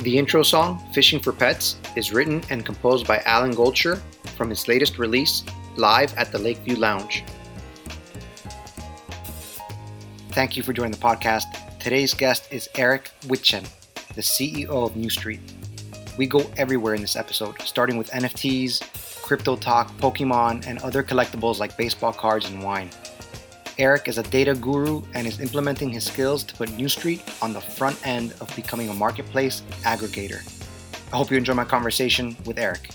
The intro song, Fishing for Pets, is written and composed by Alan Goldshire from his latest release, Live at the Lakeview Lounge. Thank you for joining the podcast. Today's guest is Eric Whitchen, the CEO of New Street. We go everywhere in this episode, starting with NFTs, crypto talk, Pokemon, and other collectibles like baseball cards and wine. Eric is a data guru and is implementing his skills to put New Street on the front end of becoming a marketplace aggregator. I hope you enjoy my conversation with Eric.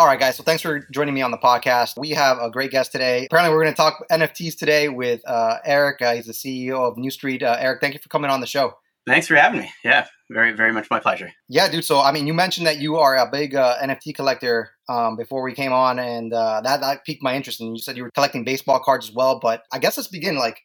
All right, guys. So thanks for joining me on the podcast. We have a great guest today. Apparently, we're going to talk NFTs today with uh, Eric. Uh, he's the CEO of New Street. Uh, Eric, thank you for coming on the show. Thanks for having me. Yeah, very, very much my pleasure. Yeah, dude. So, I mean, you mentioned that you are a big uh, NFT collector um, before we came on, and uh, that, that piqued my interest. And you said you were collecting baseball cards as well. But I guess let's begin like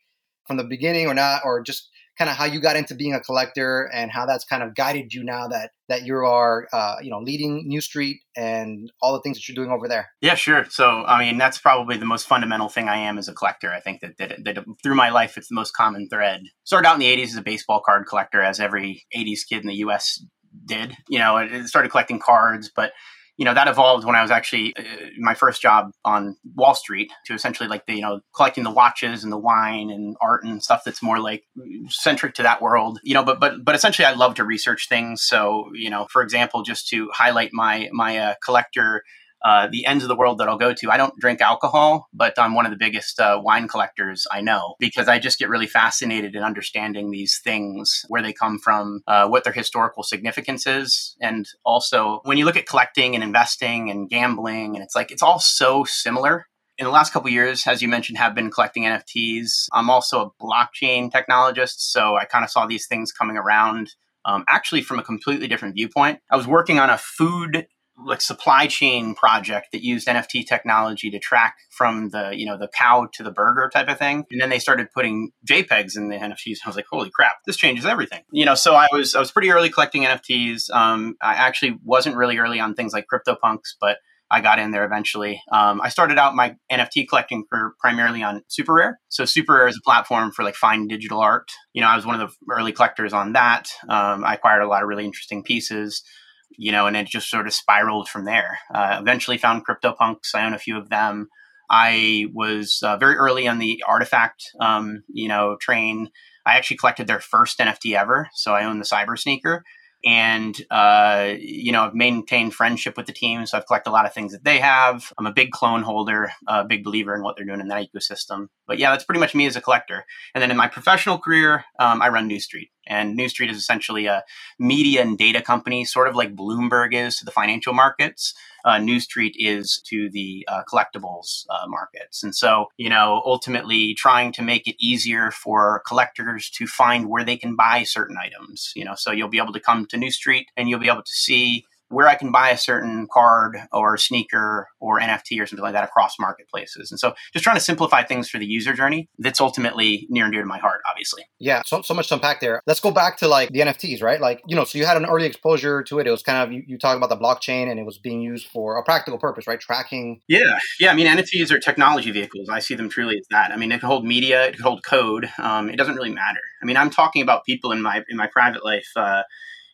from the beginning or not, or just kind of how you got into being a collector and how that's kind of guided you now that that you are uh, you know leading New Street and all the things that you're doing over there. Yeah, sure. So I mean that's probably the most fundamental thing I am as a collector. I think that that, that through my life it's the most common thread. Started out in the '80s as a baseball card collector, as every '80s kid in the U.S. did. You know, I started collecting cards, but you know that evolved when I was actually uh, my first job on Wall Street to essentially like the you know collecting the watches and the wine and art and stuff that's more like centric to that world. You know, but but but essentially I love to research things. So you know, for example, just to highlight my my uh, collector uh, the ends of the world that I'll go to. I don't drink alcohol, but I'm one of the biggest uh, wine collectors I know because I just get really fascinated in understanding these things, where they come from, uh, what their historical significance is. And also, when you look at collecting and investing and gambling, and it's like, it's all so similar in the last couple years, as you mentioned, have been collecting NFTs. I'm also a blockchain technologist, so I kind of saw these things coming around. Um, actually, from a completely different viewpoint. I was working on a food like supply chain project that used NFT technology to track from the you know the cow to the burger type of thing, and then they started putting JPEGs in the NFTs. I was like, holy crap, this changes everything. You know, so I was I was pretty early collecting NFTs. Um, I actually wasn't really early on things like CryptoPunks, but I got in there eventually. Um, I started out my NFT collecting for primarily on SuperRare. So SuperRare is a platform for like fine digital art. You know, I was one of the early collectors on that. Um, I acquired a lot of really interesting pieces you know, and it just sort of spiraled from there. Uh, eventually found CryptoPunks. I own a few of them. I was uh, very early on the RTFKT, um, you know, train. I actually collected their first NFT ever. So I own the Cyber Sneaker and uh, you know I've maintained friendship with the team, so I've collected a lot of things that they have. I'm a big clone holder, a big believer in what they're doing in that ecosystem. But yeah, that's pretty much me as a collector. And then in my professional career, um, I run New Street, and New Street is essentially a media and data company, sort of like Bloomberg is to the financial markets. Uh, New Street is to the uh, collectibles uh, markets. And so, you know, ultimately trying to make it easier for collectors to find where they can buy certain items. You know, so you'll be able to come to New Street and you'll be able to see where I can buy a certain card or sneaker or NFT or something like that across marketplaces. And so just trying to simplify things for the user journey that's ultimately near and dear to my heart, obviously. Yeah, so, so much to unpack there. Let's go back to like the NFTs, right? Like, you know, so you had an early exposure to it. It was kind of, you, you talk about the blockchain and it was being used for a practical purpose, right? Tracking. Yeah. Yeah. I mean, NFTs are technology vehicles. I see them truly as that. I mean, it could hold media, it could hold code. Um, it doesn't really matter. I mean, I'm talking about people in my, in my private life, uh,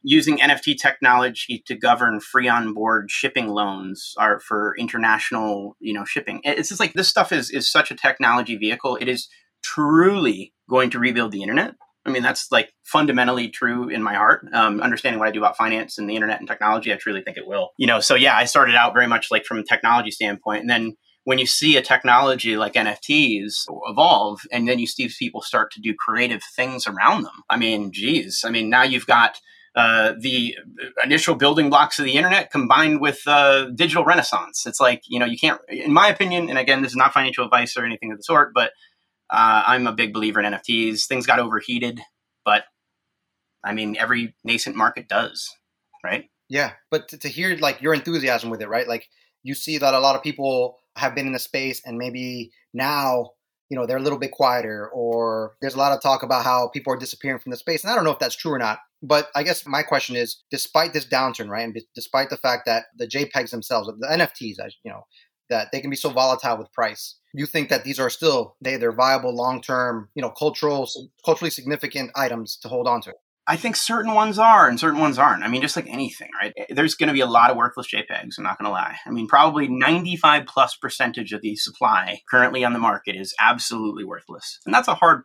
using NFT technology to govern free on board shipping loans are for international, you know, shipping. It's just like this stuff is is such a technology vehicle. It is truly going to rebuild the internet. I mean, that's like fundamentally true in my heart. Um, understanding what I do about finance and the internet and technology, I truly think it will. You know, so yeah, I started out very much like from a technology standpoint, and then when you see a technology like NFTs evolve, and then you see people start to do creative things around them. I mean, geez, I mean, now you've got uh, the initial building blocks of the internet combined with uh, digital renaissance. It's like you know you can't, in my opinion, and again, this is not financial advice or anything of the sort, but uh, I'm a big believer in NFTs. Things got overheated, but I mean, every nascent market does, right? Yeah, but to, to hear like your enthusiasm with it, right? Like you see that a lot of people have been in the space and maybe now you know they're a little bit quieter or there's a lot of talk about how people are disappearing from the space. And i don't know if that's true or not but i guess my question is despite this downturn right and despite the fact that the jpegs themselves the nfts you know that they can be so volatile with price you think that these are still they they're viable long term you know cultural culturally significant items to hold on to I think certain ones are and certain ones aren't. I mean, just like anything, right? There's going to be a lot of worthless JPEGs. I'm not going to lie. I mean, probably 95 plus percentage of the supply currently on the market is absolutely worthless. And that's a hard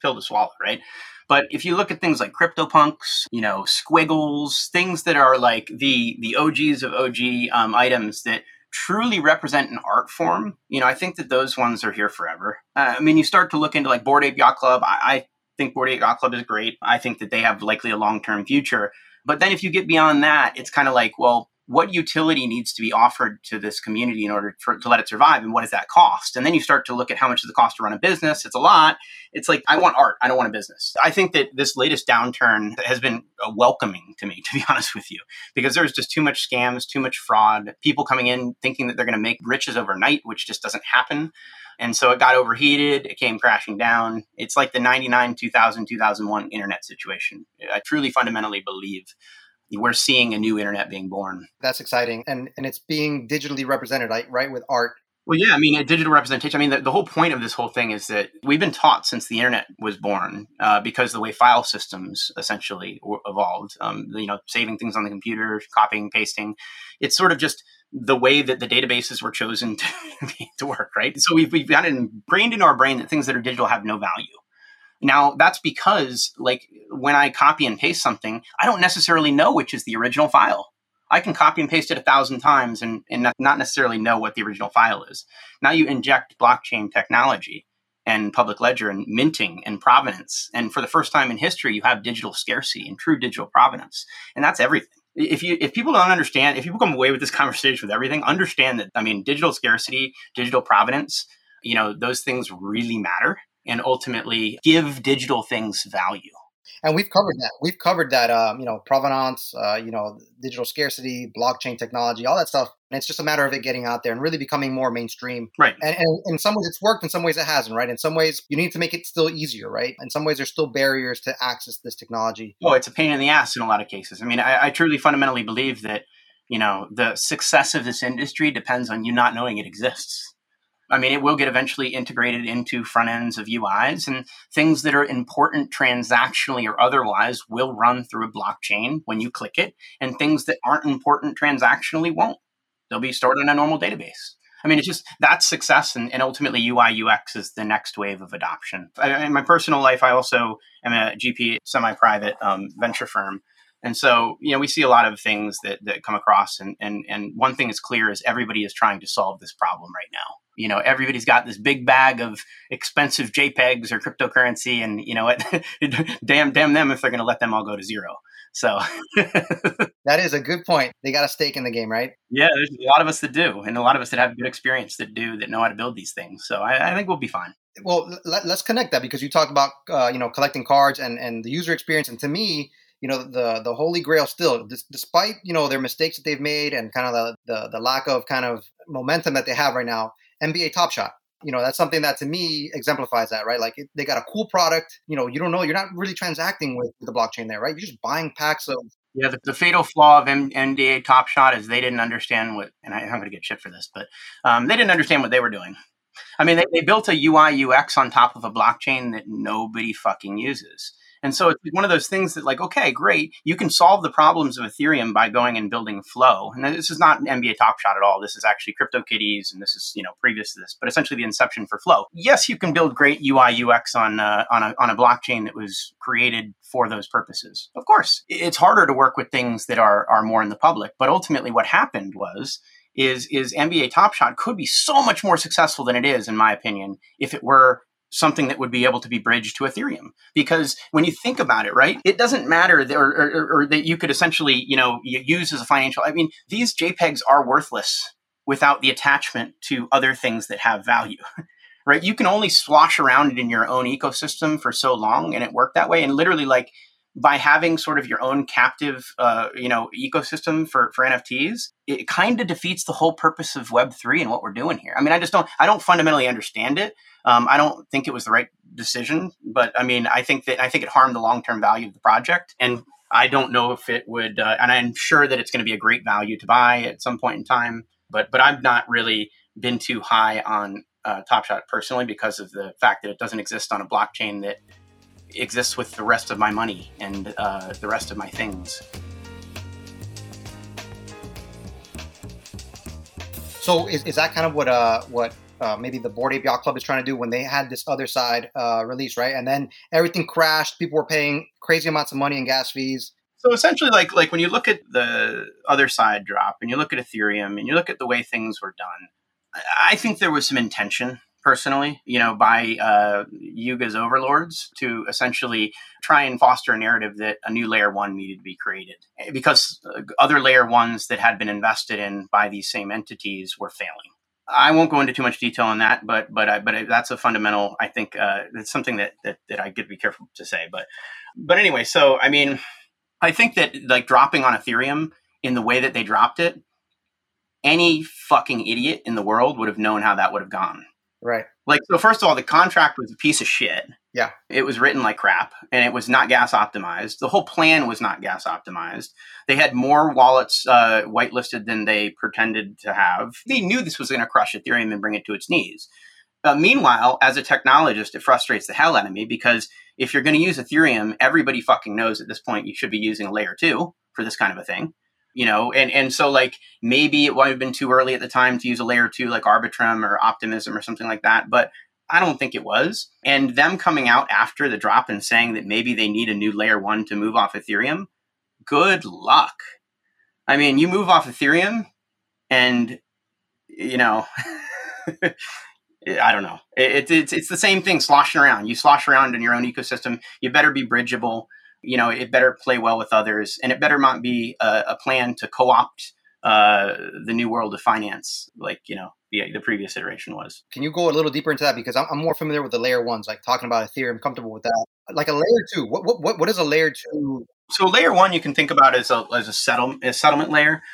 pill to swallow, right? But if you look at things like CryptoPunks, you know, Squiggles, things that are like the the OGs of OG um, items that truly represent an art form, you know, I think that those ones are here forever. Uh, I mean, you start to look into like Bored Ape Yacht Club. I, I think 48 Yacht Club is great. I think that they have likely a long term future. But then if you get beyond that, it's kind of like, well, what utility needs to be offered to this community in order for, to let it survive and what does that cost? And then you start to look at how much does it cost to run a business. It's a lot. It's like i want art. I don't want a business. I think that this latest downturn has been uh, welcoming to me to be honest with you because there's just too much scams too much fraud people coming in thinking that they're going to make riches overnight which just doesn't happen. And so it got overheated, it came crashing down. It's like the 99, 2000, 2001 internet situation. I truly fundamentally believe we're seeing a new internet being born. That's exciting. And and it's being digitally represented, right, right with art. Well, yeah, I mean, a digital representation. I mean, the, the, whole point of this whole thing is that we've been taught since the internet was born, uh, because the way file systems essentially evolved, um, you know, saving things on the computer, copying, pasting. It's sort of just the way that the databases were chosen to, to work, right? So we've, we've got it ingrained in our brain that things that are digital have no value. Now, that's because, like, when I copy and paste something, I don't necessarily know which is the original file. I can copy and paste it a thousand times and, and not necessarily know what the original file is. Now you inject blockchain technology and public ledger and minting and provenance. And for the first time in history, you have digital scarcity and true digital provenance. And that's everything if you if people don't understand, if people come away with this conversation with everything, understand that I mean digital scarcity, digital provenance, you know, those things really matter and ultimately give digital things value and we've covered that. We've covered that. Um, you know, provenance, uh, you know, digital scarcity, blockchain technology, all that stuff. And it's just a matter of it getting out there and really becoming more mainstream. Right. And, and in some ways, it's worked. In some ways, it hasn't. Right. In some ways, you need to make it still easier. Right. In some ways, there's still barriers to access this technology. Well, it's a pain in the ass in a lot of cases. I mean, I, I truly fundamentally believe that you know the success of this industry depends on you not knowing it exists I mean, it will get eventually integrated into front ends of UIs, and things that are important transactionally or otherwise will run through a blockchain when you click it, and things that aren't important transactionally won't. They'll be stored in a normal database. I mean, it's just that's success, and, and ultimately UI UX is the next wave of adoption. I, in my personal life, I also am a GP, semi-private um, venture firm, and so, you know, we see a lot of things that, that come across. And, and, and one thing is clear is everybody is trying to solve this problem right now. You know, everybody's got this big bag of expensive JPEGs or cryptocurrency, and you know what? damn, damn them if they're going to let them all go to zero. So that is a good point. They got a stake in the game, right? Yeah, there's a lot of us that do, and a lot of us that have good experience that do that know how to build these things. So I, I think we'll be fine. Well, let, us connect that because you talked about uh, you know collecting cards and and the user experience, and to me, you know the the holy grail still despite you know their mistakes that they've made and kind of the, the the lack of kind of momentum that they have right now nba top shot you know that's something that to me exemplifies that right like it, they got a cool product you know you don't know you're not really transacting with, the blockchain there right you're just buying packs of yeah, the, the, fatal flaw of M- NBA Top Shot is they didn't understand what, and I, am going to get shit for this, but um, they didn't understand what they were doing. I mean, they, they built a UI UX on top of a blockchain that nobody fucking uses. And so it's one of those things that, like, okay, great, you can solve the problems of Ethereum by going and building Flow. And this is not NBA Top Shot at all. This is actually CryptoKitties, and this is you know previous to this, but essentially the inception for Flow. Yes, you can build great UI UX on uh, on a on a blockchain that was created for those purposes. Of course, it's harder to work with things that are are more in the public. But ultimately, what happened was is is NBA Top Shot could be so much more successful than it is, in my opinion, if it were something that would be able to be bridged to Ethereum. Because when you think about it, right, it doesn't matter that, or, or, or that you could essentially, you know, use as a financial. I mean, these JPEGs are worthless without the attachment to other things that have value. right? You can only slosh around it in your own ecosystem for so long, and it worked that way. And literally, like by having sort of your own captive, uh, you know, ecosystem for for NFTs, it kind of defeats the whole purpose of Web three and what we're doing here. I mean, I just don't, I don't fundamentally understand it. Um, I don't think it was the right decision, but I mean, I think that I think it harmed the long term value of the project, and I don't know if it would. Uh, and I'm sure that it's going to be a great value to buy at some point in time, but but I've not really been too high on uh, Top Shot personally because of the fact that it doesn't exist on a blockchain that exists with the rest of my money and uh, the rest of my things. So is, is that kind of what uh what uh, maybe the Bored Ape Yacht Club is trying to do when they had this other side uh, release, right? And then everything crashed. People were paying crazy amounts of money in gas fees. So essentially, like like when you look at the other side drop, and you look at Ethereum, and you look at the way things were done, I think there was some intention personally, you know, by uh, Yuga's overlords to essentially try and foster a narrative that a new layer one needed to be created because uh, other layer ones that had been invested in by these same entities were failing. I won't go into too much detail on that, but but I, but that's a fundamental. I think uh, it's something that, that that I could be careful to say. But but anyway, so I mean, I think that like dropping on Ethereum in the way that they dropped it any fucking idiot in the world would have known how that would have gone. Right. Like, so first of all, the contract was a piece of shit. Yeah. It was written like crap and it was not gas optimized. The whole plan was not gas optimized. They had more wallets uh, whitelisted than they pretended to have. They knew this was going to crush Ethereum and bring it to its knees. Uh, meanwhile, as a technologist, it frustrates the hell out of me because if you're going to use Ethereum, everybody fucking knows at this point you should be using a layer two for this kind of a thing you know and and so like maybe it might have been too early at the time to use a layer two like arbitrum or optimism or something like that but i don't think it was and them coming out after the drop and saying that maybe they need a new layer one to move off ethereum good luck i mean you move off ethereum and you know I don't know. It's it's it's the same thing sloshing around. You slosh around in your own ecosystem. You better be bridgeable you know, it better play well with others, and it better not be a, a plan to co-opt uh, the new world of finance, like you know the, the previous iteration was. Can you go a little deeper into that because I'm, I'm more familiar with the layer ones, like talking about Ethereum, comfortable with that. Like a layer two, what what what is a layer two? So layer one, you can think about as a as a settle a settlement layer.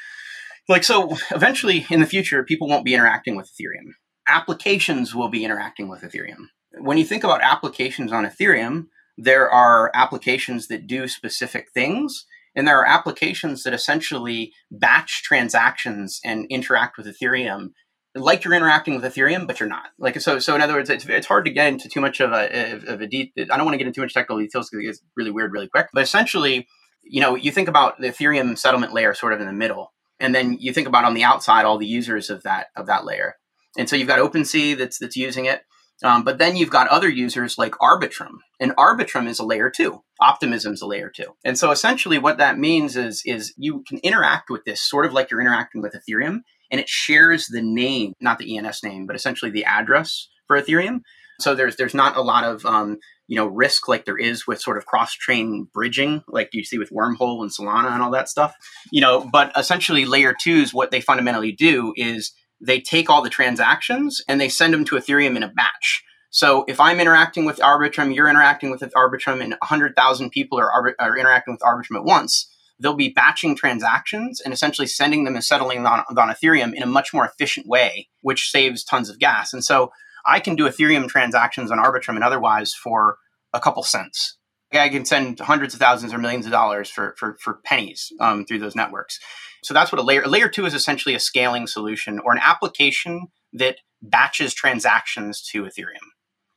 Like so, eventually in the future, people won't be interacting with Ethereum. Applications will be interacting with Ethereum. When you think about applications on Ethereum, there are applications that do specific things and there are applications that essentially batch transactions and interact with ethereum like you're interacting with ethereum but you're not. Like so so in other words it's, it's hard to get into too much of a of a deep i don't want to get into too much technical details because it gets really weird really quick. But essentially you know you think about the ethereum settlement layer sort of in the middle and then you think about on the outside all the users of that of that layer. And so you've got OpenSea that's that's using it. Um, but then you've got other users like Arbitrum, and Arbitrum is a layer two. Optimism is a layer two. And so essentially what that means is, is you can interact with this sort of like you're interacting with Ethereum, and it shares the name, not the ENS name, but essentially the address for Ethereum. So there's there's not a lot of um, you know risk like there is with sort of cross chain bridging, like you see with Wormhole and Solana and all that stuff. You know, but essentially layer twos, what they fundamentally do is they take all the transactions and they send them to Ethereum in a batch. So if I'm interacting with Arbitrum, you're interacting with Arbitrum, and 100,000 people are, are interacting with Arbitrum at once, they'll be batching transactions and essentially sending them and settling on, on Ethereum in a much more efficient way, which saves tons of gas. And so I can do Ethereum transactions on Arbitrum and otherwise for a couple cents. I can send hundreds of thousands or millions of dollars for for, for pennies um, through those networks. So that's what a layer. A layer two is essentially a scaling solution or an application that batches transactions to Ethereum,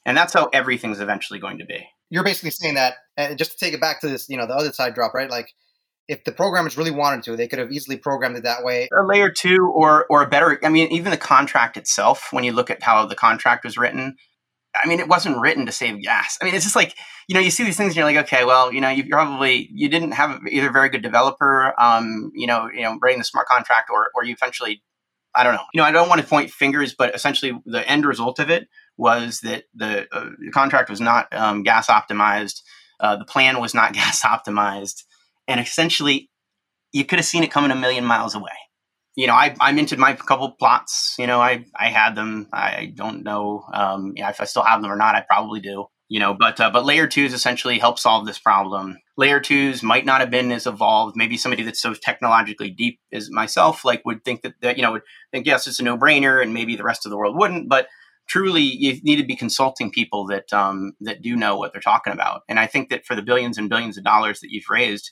and that's how everything's eventually going to be. You're basically saying that, and just to take it back to this, you know, the other side drop, right? Like, if the programmers really wanted to, they could have easily programmed it that way. A layer two, or or a better. I mean, even the contract itself. When you look at how the contract was written, I mean, it wasn't written to save gas. I mean, it's just like you know, you see these things and you're like, okay, well, you know, you probably you didn't have either a very good developer, um, you know, you know, writing the smart contract, or or you eventually, I don't know, you know, I don't want to point fingers, but essentially the end result of it was that the, uh, the contract was not um, gas optimized, uh, the plan was not gas optimized, and essentially you could have seen it coming a million miles away. You know, I, I minted my couple plots. You know, I, I had them. I don't know um, if I still have them or not. I probably do. You know, but uh, but layer twos essentially help solve this problem. Layer twos might not have been as evolved. Maybe somebody that's so technologically deep as myself, like, would think that, that you know would think yes, it's a no brainer, and maybe the rest of the world wouldn't. But truly you need to be consulting people that um, that do know what they're talking about. And I think that for the billions and billions of dollars that you've raised,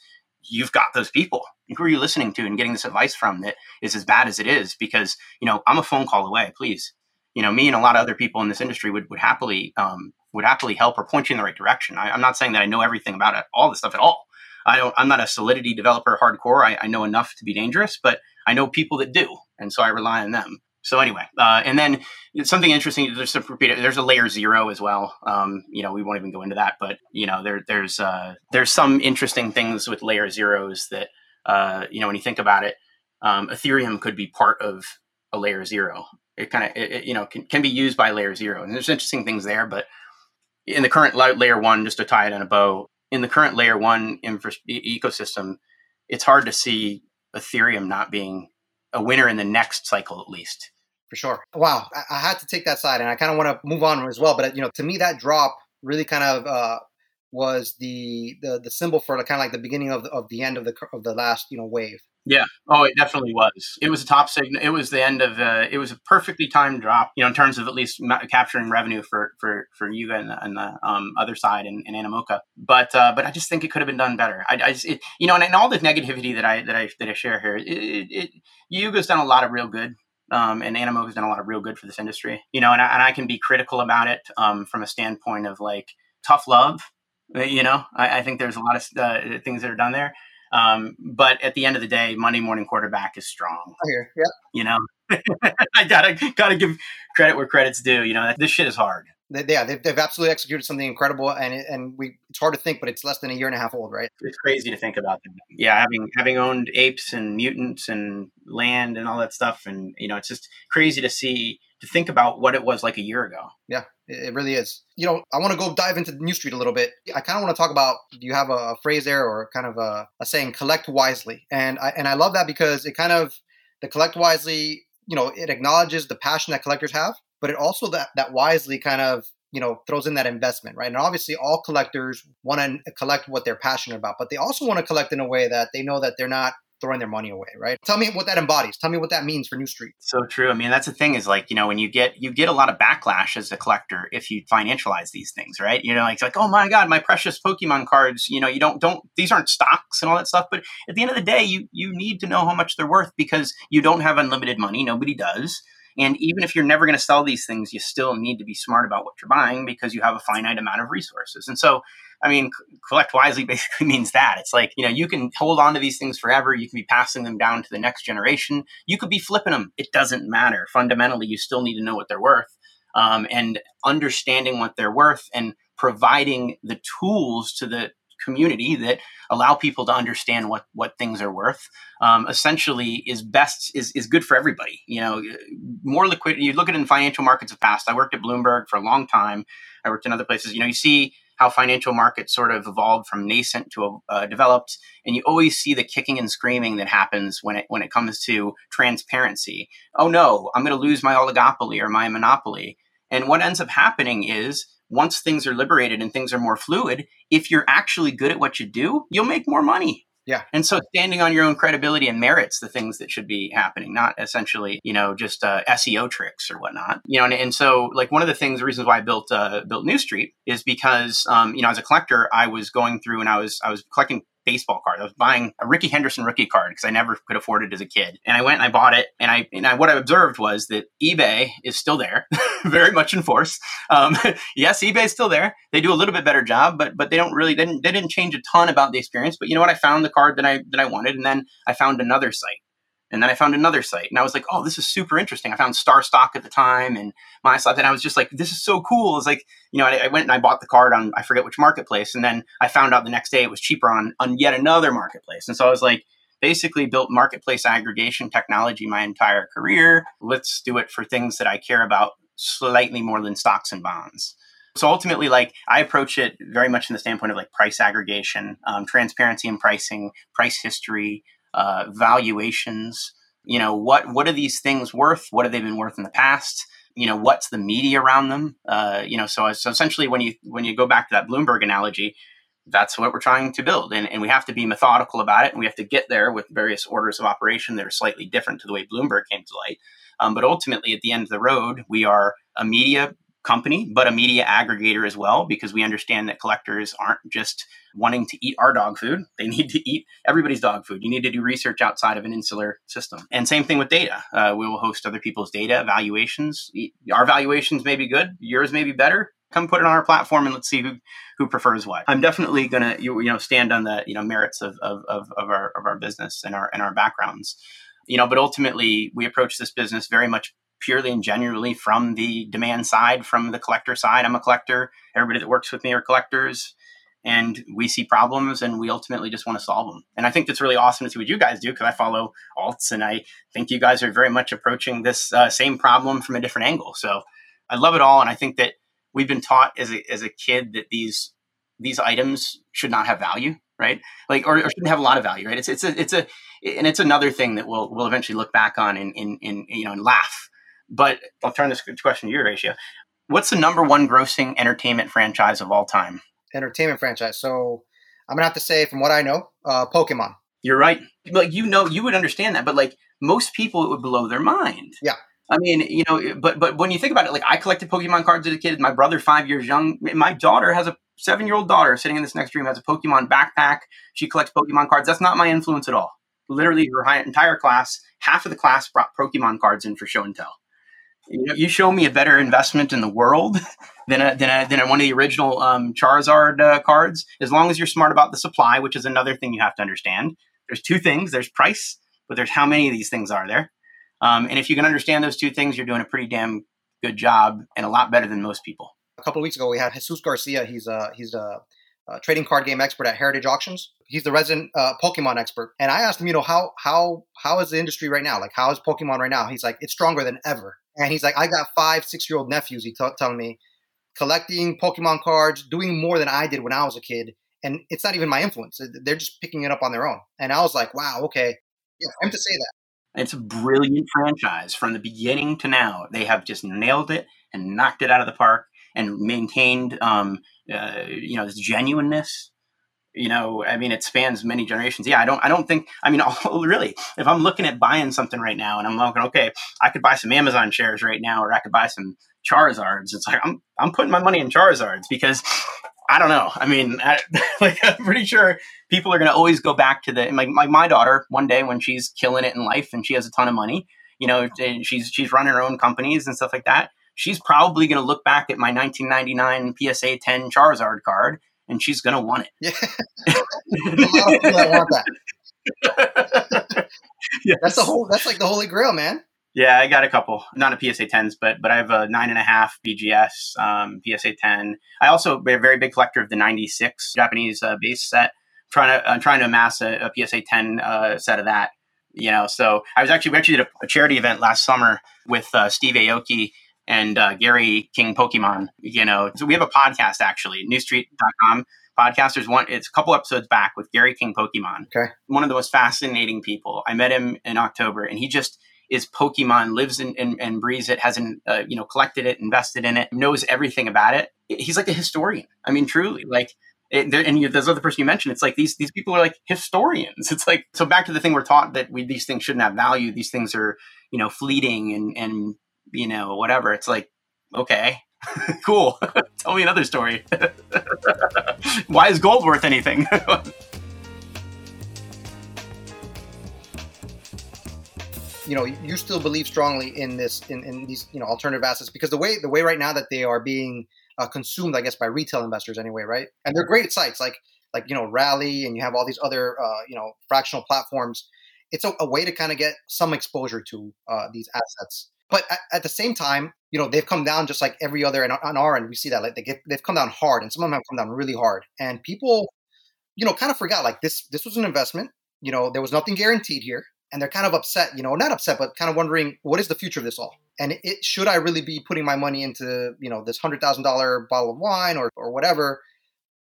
you've got those people. Who are you listening to and getting this advice from that is as bad as it is? Because you know I'm a phone call away. Please, you know me and a lot of other people in this industry would would happily um, would happily help or point you in the right direction. I, am not saying that I know everything about it, all this stuff at all. I don't. I'm not a Solidity developer hardcore. I, I know enough to be dangerous, but I know people that do, and so I rely on them. So anyway, uh, and then something interesting. Repeat it, there's a layer zero as well. Um, you know, we won't even go into that, but you know, there there's uh, there's some interesting things with layer zeros that uh, you know when you think about it, um, Ethereum could be part of a layer zero. It kind of you know can, can be used by layer zero, and there's interesting things there. But in the current layer one, just to tie it in a bow, in the current layer one infra- ecosystem, it's hard to see Ethereum not being a winner in the next cycle at least for sure. Wow, I, I had to take that side, and I kind of want to move on as well. But you know, to me, that drop really kind of uh, was the, the the symbol for kind of like the beginning of the, of the end of the of the last you know wave. Yeah. Oh, it definitely was. It was a top signal. It was the end of. Uh, it was a perfectly timed drop. You know, in terms of at least ma- capturing revenue for for for Yuga and the, and the um, other side and, and Animoca. But uh, but I just think it could have been done better. I, I just, it, you know, and, and all the negativity that I that I that I share here, it, it Yuga's done a lot of real good um, and Animo has done a lot of real good for this industry. You know, and I, and I can be critical about it um, from a standpoint of like tough love. Uh, you know, I, I think there's a lot of uh, things that are done there. Um, but at the end of the day, Monday morning quarterback is strong. Here, yeah. You know, I gotta gotta give credit where credit's due. You know, this shit is hard they, yeah, they've, they've absolutely executed something incredible, and and we it's hard to think, but it's less than a year and a half old, right? It's crazy to think about. Them. Yeah, having having owned apes and mutants and land and all that stuff, and you know, it's just crazy to see to think about what it was like a year ago. Yeah, it really is. You know, I want to go dive into New Street a little bit. I kind of want to talk about. Do you have a, phrase there, or kind of a, a saying, "Collect wisely," and I and I love that because it kind of the collect wisely. You know, it acknowledges the passion that collectors have but it also that that wisely kind of you know throws in that investment right? And obviously all collectors want to collect what they're passionate about but they also want to collect in a way that they know that they're not throwing their money away right? Tell me what that embodies. Tell me what that means for new street. So true. I mean that's the thing is like you know when you get you get a lot of backlash as a collector if you financialize these things right? You know like, like oh my god my precious pokemon cards you know you don't don't these aren't stocks and all that stuff but at the end of the day you you need to know how much they're worth because you don't have unlimited money. Nobody does and even if you're never going to sell these things, you still need to be smart about what you're buying because you have a finite amount of resources. And so, I mean, collect wisely basically means that. It's like, you know, you can hold on to these things forever. You can be passing them down to the next generation. You could be flipping them. It doesn't matter. Fundamentally, you still need to know what they're worth. Um, and understanding what they're worth and providing the tools to the community that allow people to understand what what things are worth um, essentially is best is, is good for everybody you know more liquidity you look at it in financial markets of past. I worked at bloomberg for a long time. I worked in other places. You know you see how financial markets sort of evolved from nascent to uh, developed and you always see the kicking and screaming that happens when it when it comes to transparency. Oh no i'm going to lose my oligopoly or my monopoly and what ends up happening is once things are liberated and things are more fluid, if you're actually good at what you do, you'll make more money. Yeah. And so standing on your own credibility and merits the things that should be happening, not essentially, you know, just uh, SEO tricks or whatnot. You know, and, and, so like one of the things, the reasons why I built uh, built New Street is because, um, you know, as a collector, I was going through and I was I was collecting baseball card. I was buying a Rickey Henderson rookie card because I never could afford it as a kid. And I went and I bought it. And I, and I, what I observed was that eBay is still there, very much in force. Um, yes, eBay is still there. They do a little bit better job, but but they don't really they didn't, they didn't change a ton about the experience. But you know what? I found the card that I that I wanted, and then I found another site and then I found another site and I was like, oh, this is super interesting. I found StarStock at the time and my stuff. And I was just like, this is so cool. It's like, you know, I, I, went and I bought the card on, I forget which marketplace. And then I found out the next day it was cheaper on, on yet another marketplace. And so I was like, basically built marketplace aggregation technology my entire career. Let's do it for things that I care about slightly more than stocks and bonds. So ultimately, like I approach it very much from the standpoint of like price aggregation, um, transparency in pricing, price history, uh, valuations. You know, what what are these things worth? What have they been worth in the past? You know, what's the media around them? Uh, you know, so, so essentially, when you when you go back to that Bloomberg analogy, that's what we're trying to build, and, and we have to be methodical about it, and we have to get there with various orders of operation that are slightly different to the way Bloomberg came to light. Um, but ultimately, at the end of the road, we are a media company, but a media aggregator as well, because we understand that collectors aren't just wanting to eat our dog food. They need to eat everybody's dog food. You need to do research outside of an insular system. And same thing with data. Uh, we will host other people's data evaluations. Our valuations may be good, yours may be better. Come put it on our platform and let's see who, who prefers what. I'm definitely gonna you, you know stand on the you know merits of, of, of, of our of our business and our and our backgrounds. You know, but ultimately we approach this business very much purely and genuinely from the demand side, from the collector side. I'm a collector. Everybody that works with me are collectors. And we see problems and we ultimately just want to solve them. And I think that's really awesome to see what you guys do because I follow alts and I think you guys are very much approaching this uh, same problem from a different angle. So I love it all. And I think that we've been taught as a, as a kid that these these items should not have value right like or, or, shouldn't have a lot of value right it's it's a it's a and it's another thing that we'll we'll eventually look back on and in, in, in you know and laugh but I'll turn this question to you, Ratio. What's the number one grossing entertainment franchise of all time? Entertainment franchise. So I'm gonna have to say, from what I know, uh, Pokemon. You're right. Like you know, you would understand that, but like most people, it would blow their mind. Yeah. I mean, you know, but but when you think about it, like I collected Pokemon cards as a kid. My brother, five years young, my daughter has a seven-year-old daughter sitting in this next room has a Pokemon backpack. She collects Pokemon cards. That's not my influence at all. Literally, her entire class, half of the class brought Pokemon cards in for show and tell. You, show me a better investment in the world than a, than, a, than one of the original um, Charizard uh, cards, as long as you're smart about the supply, which is another thing you have to understand. There's two things: there's price, but there's how many of these things are there. Um, and if you can understand those two things, you're doing a pretty damn good job and a lot better than most people. A couple of weeks ago, we had Jesus Garcia. He's a he's a, a trading card game expert at Heritage Auctions. He's the resident uh, Pokemon expert, and I asked him, you know, how how how is the industry right now? Like, how is Pokemon right now? He's like, it's stronger than ever. And he's like, I got five, six year old nephews. He t- telling me collecting Pokemon cards, doing more than I did when I was a kid. And it's not even my influence. They're just picking it up on their own. And I was like, wow, okay. Yeah, I'm to say that. It's a brilliant franchise from the beginning to now. They have just nailed it and knocked it out of the park and maintained, um, uh, you know, this genuineness you know i mean it spans many generations. Yeah i don't i don't think i mean oh, really if i'm looking at buying something right now and i'm looking okay i could buy some amazon shares right now or i could buy some charizards it's like i'm i'm putting my money in charizards because i don't know. I mean I, like i'm pretty sure people are going to always go back to the like my, my daughter one day when she's killing it in life and she has a ton of money you know she's she's running her own companies and stuff like that she's probably going to look back at my 1999 psa 10 charizard card and she's going to want it. Yeah. a people that want that. yes. That's the whole. That's like the holy grail, man. Yeah, I got a couple. Not a PSA tens, but but I have a nine and a half BGS um, PSA ten. I also am a very big collector of the ninety six Japanese uh, base set. I'm trying to I'm trying to amass a, a PSA ten uh, set of that. You know, so I was actually we actually did a, a charity event last summer with uh, Steve Aoki and uh, Gary King Pokemon. You know, so we have a podcast actually, newstreet.com podcasters one it's a couple episodes back with Gary King Pokemon. Okay. One of the most fascinating people. I met him in October and he just is Pokemon, lives in, and, and breathes it, hasn't, uh, you know, collected it, invested in it, knows everything about it. He's like a historian. I mean, truly, like, it, and you, there's other person you mentioned. It's like these these people are like historians. It's like so back to the thing we're taught that we these things shouldn't have value. These things are you know fleeting and and you know, whatever. It's like, okay, cool. Tell me another story. Why is gold worth anything? you know, you still believe strongly in this, in, in these, you know, alternative assets because the way, the way right now that they are being uh, consumed, I guess, by retail investors anyway, right? And they're great sites like, like, you know, Rally and you have all these other, uh, you know, fractional platforms. It's a, a way to kind of get some exposure to uh, these assets. But at, at, the same time, you know, they've come down just like every other, and on our end, we see that like they get, they've come down hard, and some of them have come down really hard. And people, you know, kind of forgot like this. This was an investment. You know, there was nothing guaranteed here, and they're kind of upset, you know, not upset, but kind of wondering what is the future of this all? And it, should I really be putting my money into, you know, this hundred thousand dollar bottle of wine or or whatever?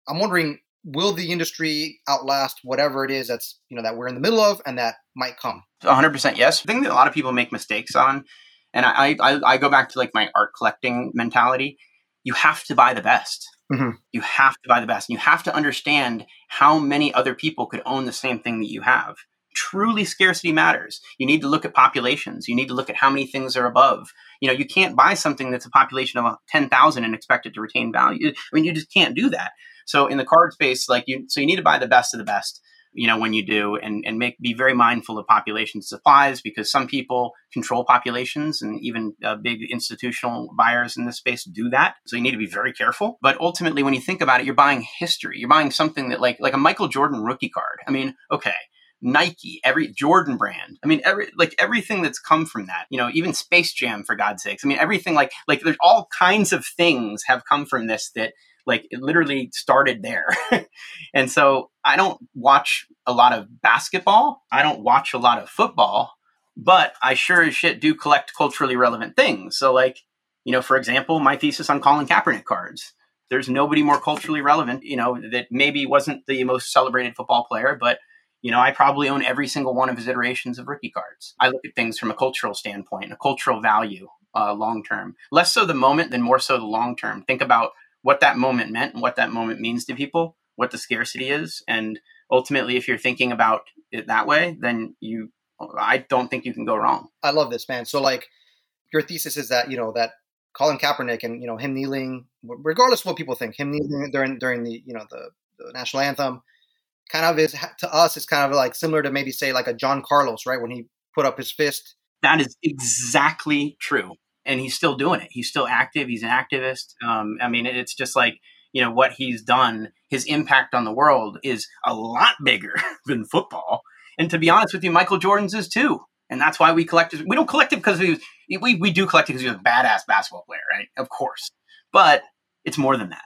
I'm wondering, will the industry outlast whatever it is that's you know that we're in the middle of and that might come? 100 percent yes. The thing that a lot of people make mistakes on, and I, I I go back to like my art collecting mentality. You have to buy the best. Mm-hmm. You have to buy the best. And you have to understand how many other people could own the same thing that you have truly scarcity matters. You need to look at populations. You need to look at how many things are above. You know, you can't buy something that's a population of 10,000 and expect it to retain value. I mean, you just can't do that. So in the card space, like you, so you need to buy the best of the best, you know, when you do and, and make, be very mindful of population supplies because some people control populations and even uh, big institutional buyers in this space do that. So you need to be very careful. But ultimately, when you think about it, you're buying history. You're buying something that like, like a Michael Jordan rookie card. I mean, okay Nike, every Jordan brand. I mean, every like everything that's come from that. You know, even Space Jam for God's sakes. I mean, everything like like there's all kinds of things have come from this that like it literally started there. and so I don't watch a lot of basketball. I don't watch a lot of football, but I sure as shit do collect culturally relevant things. So like, you know, for example, my thesis on Colin Kaepernick cards. There's nobody more culturally relevant, you know, that maybe wasn't the most celebrated football player, but you know, I probably own every single one of his iterations of rookie cards. I look at things from a cultural standpoint, a cultural value uh, long term. Less so the moment than more so the long term. Think about what that moment meant and what that moment means to people, what the scarcity is. And ultimately, if you're thinking about it that way, then you, I don't think you can go wrong. I love this, man. So, like, your thesis is that, you know, that Colin Kaepernick and, you know, him kneeling, regardless of what people think, him kneeling during, during the, you know, the, the national anthem, kind of is to us is kind of like similar to maybe say like a John Carlos, right? When he put up his fist. That is exactly true, and he's still doing it. He's still active. He's an activist. Um, I mean, it's just like you know what he's done. His impact on the world is a lot bigger than football. And to be honest with you, Michael Jordan's is too. And that's why we collect it. We don't collect it because we we we do collect it because he was a badass basketball player, right? Of course, but it's more than that.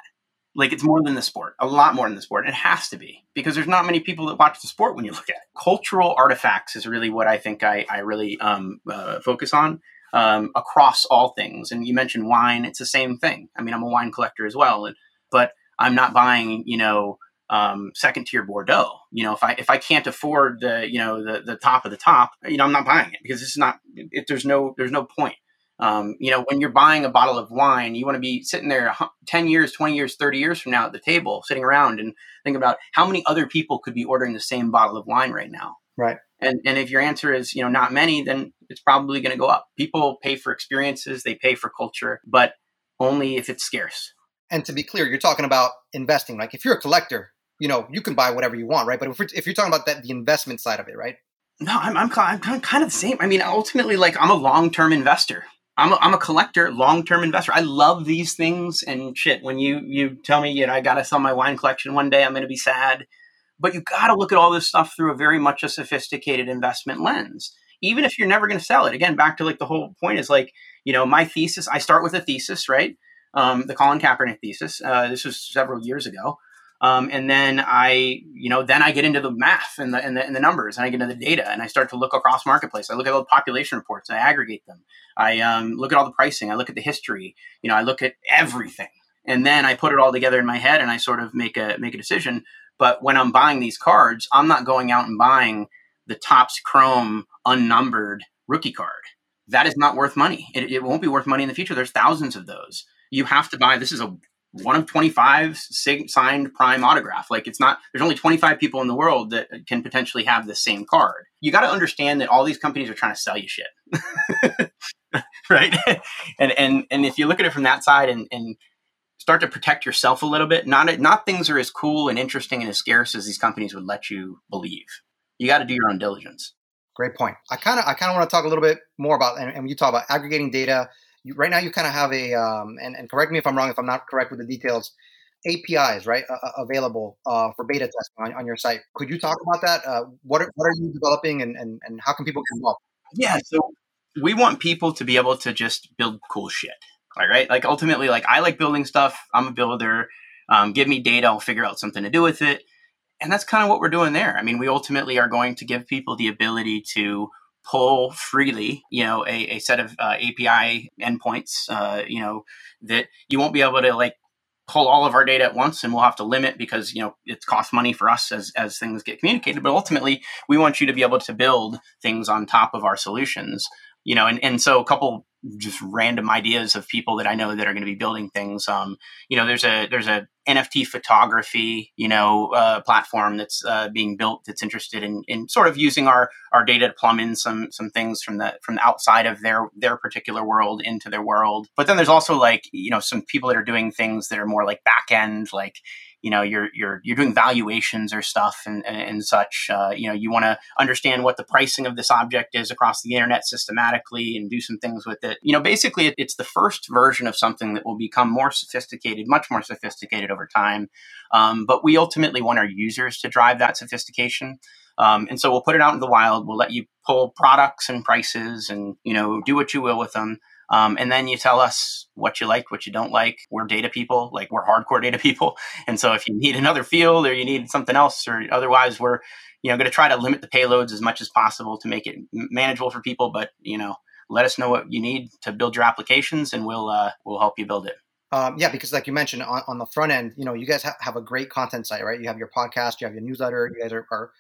Like it's more than the sport, a lot more than the sport. It has to be because there's not many people that watch the sport when you look at it. Cultural artifacts is really what I think I, I really um, uh, focus on um, across all things. And you mentioned wine; it's the same thing. I mean, I'm a wine collector as well, and, but I'm not buying, you know, um, second tier Bordeaux. You know, if I if I can't afford the you know the the top of the top, you know, I'm not buying it because it's not. It, there's no there's no point. Um, you know, when you're buying a bottle of wine, you want to be sitting there 10 years, 20 years, 30 years from now at the table, sitting around and think about how many other people could be ordering the same bottle of wine right now. Right. And, and if your answer is, you know, not many, then it's probably going to go up. People pay for experiences, they pay for culture, but only if it's scarce. And to be clear, you're talking about investing. Like if you're a collector, you know, you can buy whatever you want, right? But if, if you're talking about that, the investment side of it, right? No, I'm, I'm, I'm kind of the same. I mean, ultimately, like I'm a long term investor. I'm a, I'm a collector, long term investor. I love these things and shit. When you you tell me, you know, I got to sell my wine collection one day, I'm to be sad. But you got to look at all this stuff through a very much a sophisticated investment lens, even if you're never to sell it. Again, back to like the whole point is like, you know, my thesis. I start with a thesis, right? Um, the Colin Kaepernick thesis. Uh, this was several years ago. Um, and then I, you know, then I get into the math and the, and the, and the numbers, and I get into the data, and I start to look across marketplace. I look at all the population reports, I aggregate them. I um, look at all the pricing. I look at the history. You know, I look at everything, and then I put it all together in my head, and I sort of make a make a decision. But when I'm buying these cards, I'm not going out and buying the Topps Chrome unnumbered rookie card. That is not worth money. It, it won't be worth money in the future. There's thousands of those. You have to buy. This is a one of 25 signed prime autograph. Like it's not, there's only 25 people in the world that can potentially have the same card. You got to understand that all these companies are trying to sell you shit. right. and, and, and if you look at it from that side and, and start to protect yourself a little bit, not, not things are as cool and interesting and as scarce as these companies would let you believe. You got to do your own diligence. Great point. I kind of, I kind of want to talk a little bit more about, and, and you talk about aggregating data, you, right now you kind of have a um, and, and correct me if I'm wrong if I'm not correct with the details APIs right uh, available uh, for beta testing on, on, your site. Could you talk about that? Uh, what are, what are you developing and, and, and how can people get involved? Yeah, so we want people to be able to just build cool shit. All right, like ultimately, like I like building stuff. I'm a builder. Um, give me data, I'll figure out something to do with it and that's kind of what we're doing there. I mean, we ultimately are going to give people the ability to pull freely, you know, a, a set of uh, API endpoints, uh, you know, that you won't be able to like pull all of our data at once and we'll have to limit because you know it costs money for us as, as things get communicated. But ultimately we want you to be able to build things on top of our solutions you know and, and so a couple just random ideas of people that I know that are going to be building things. Um, you know, there's a there's a NFT photography, you know, uh, platform that's uh, being built that's interested in, in sort of using our, our data to plumb in some some things from the from the outside of their their particular world into their world. But then there's also like you know some people that are doing things that are more like back end, like you know you're you're you're doing valuations or stuff and and, and such uh, you know you want to understand what the pricing of this object is across the internet systematically and do some things with it. You know basically it's the first version of something that will become more sophisticated much more sophisticated over time. Um, but we ultimately want our users to drive that sophistication. Um, and so we'll put it out in the wild. We'll let you pull products and prices and you know do what you will with them um, and then you tell us what you like, what you don't like. We're data people, like we're hardcore data people. And so if you need another field or you need something else, or otherwise, we're you know going to try to limit the payloads as much as possible to make it manageable for people. But you know, let us know what you need to build your applications, and we'll uh, we'll help you build it. Um, yeah, because like you mentioned on, on the front end, you know, you guys ha- have a great content site, right? You have your podcast, you have your newsletter, you guys are, are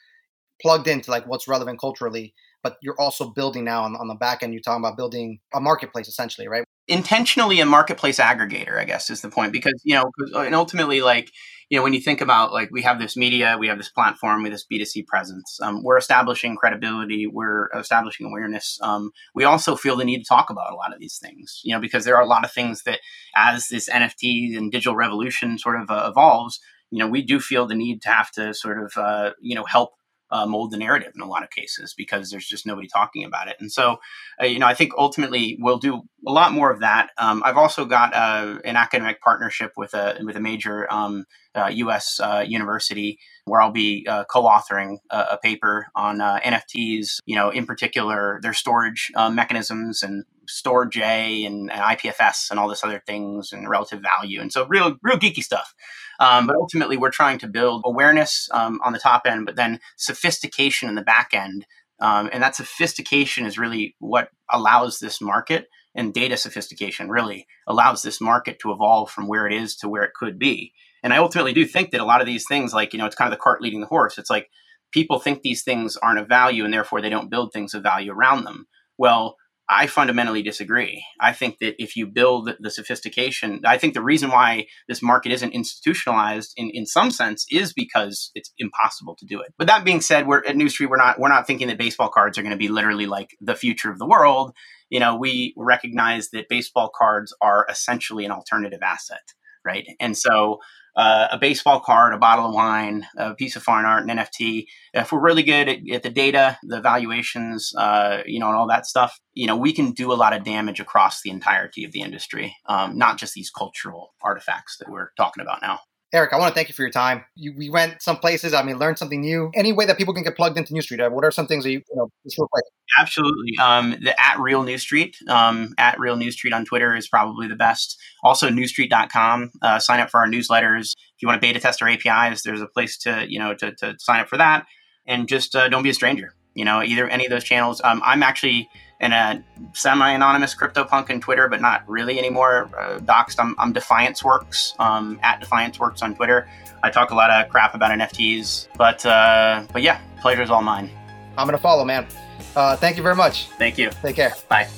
plugged into like what's relevant culturally but you're also building now on, on the back end. You're talking about building a marketplace essentially, right? Intentionally a marketplace aggregator, I guess, is the point because you know, and ultimately, like you know, when you think about like we have this media, we have this platform, we have this B2C presence. Um, we're establishing credibility, we're establishing awareness. Um, we also feel the need to talk about a lot of these things, you know, because there are a lot of things that as this NFT and digital revolution sort of uh, evolves, you know, we do feel the need to have to sort of, uh, you know, help uh, mold the narrative in a lot of cases because there's just nobody talking about it. And so, uh, you know, I think ultimately we'll do a lot more of that. Um, I've also got uh, an academic partnership with a with a major um, U.S. Uh, uh, university where I'll be uh, co-authoring a, a paper on NFTs. You know, in particular, their storage mechanisms and Storj and, and IPFS and all this other things and relative value. And so, real real geeky stuff. Um, but ultimately, we're trying to build awareness um, on the top end, but then sophistication in the back end. Um, and that sophistication is really what allows this market and data sophistication really allows this market to evolve from where it is to where it could be. And I ultimately do think that a lot of these things, like, you know, it's kind of the cart leading the horse. It's like people think these things aren't of value and therefore they don't build things of value around them. Well, I fundamentally disagree. I think that if you build the sophistication, I think the reason why this market isn't institutionalized in, in some sense is because it's impossible to do it. But that being said, we're at New Street, we're not we're not thinking that baseball cards are going to be literally like the future of the world. You know, we recognize that baseball cards are essentially an alternative asset, right? And so uh, a baseball card, a bottle of wine, a piece of fine art, an NFT. If we're really good at, at the data, the valuations, uh, you know, and all that stuff, you know, we can do a lot of damage across the entirety of the industry, um, not just these cultural artifacts that we're talking about now. Eric, I want to thank you for your time. You, we went some places. I mean, learned something new. Any way that people can get plugged into New Street? What are some things that you, you know, just real quick? Absolutely. Um, the at Real New Street, um, at Real New Street on Twitter is probably the best. Also, newstreet.com. Uh, sign up for our newsletters. If you want to beta test our APIs, there's a place to, you know, to, to sign up for that. And just uh, don't be a stranger. You know, either any of those channels. Um, I'm actually in a semi-anonymous CryptoPunk on Twitter, but not really anymore. Uh, doxed, I'm, I'm Defiance Works um, at Defiance Works on Twitter. I talk a lot of crap about NFTs, but uh, but yeah, pleasure's all mine. I'm gonna follow, man. Uh, thank you very much. Thank you. Take care. Bye.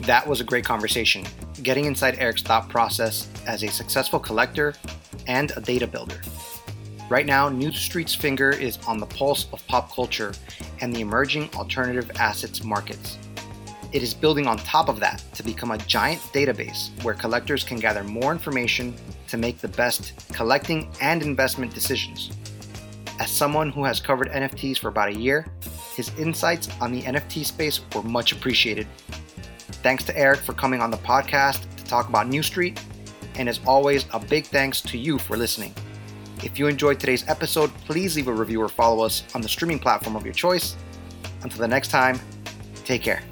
That was a great conversation. Getting inside Eric's thought process as a successful collector and a data builder. Right now, New Street's finger is on the pulse of pop culture and the emerging alternative assets markets. It is building on top of that to become a giant database where collectors can gather more information to make the best collecting and investment decisions. As someone who has covered NFTs for about a year, his insights on the NFT space were much appreciated. Thanks to Eric for coming on the podcast to talk about New Street, and as always, a big thanks to you for listening. If you enjoyed today's episode, please leave a review or follow us on the streaming platform of your choice. Until the next time, take care.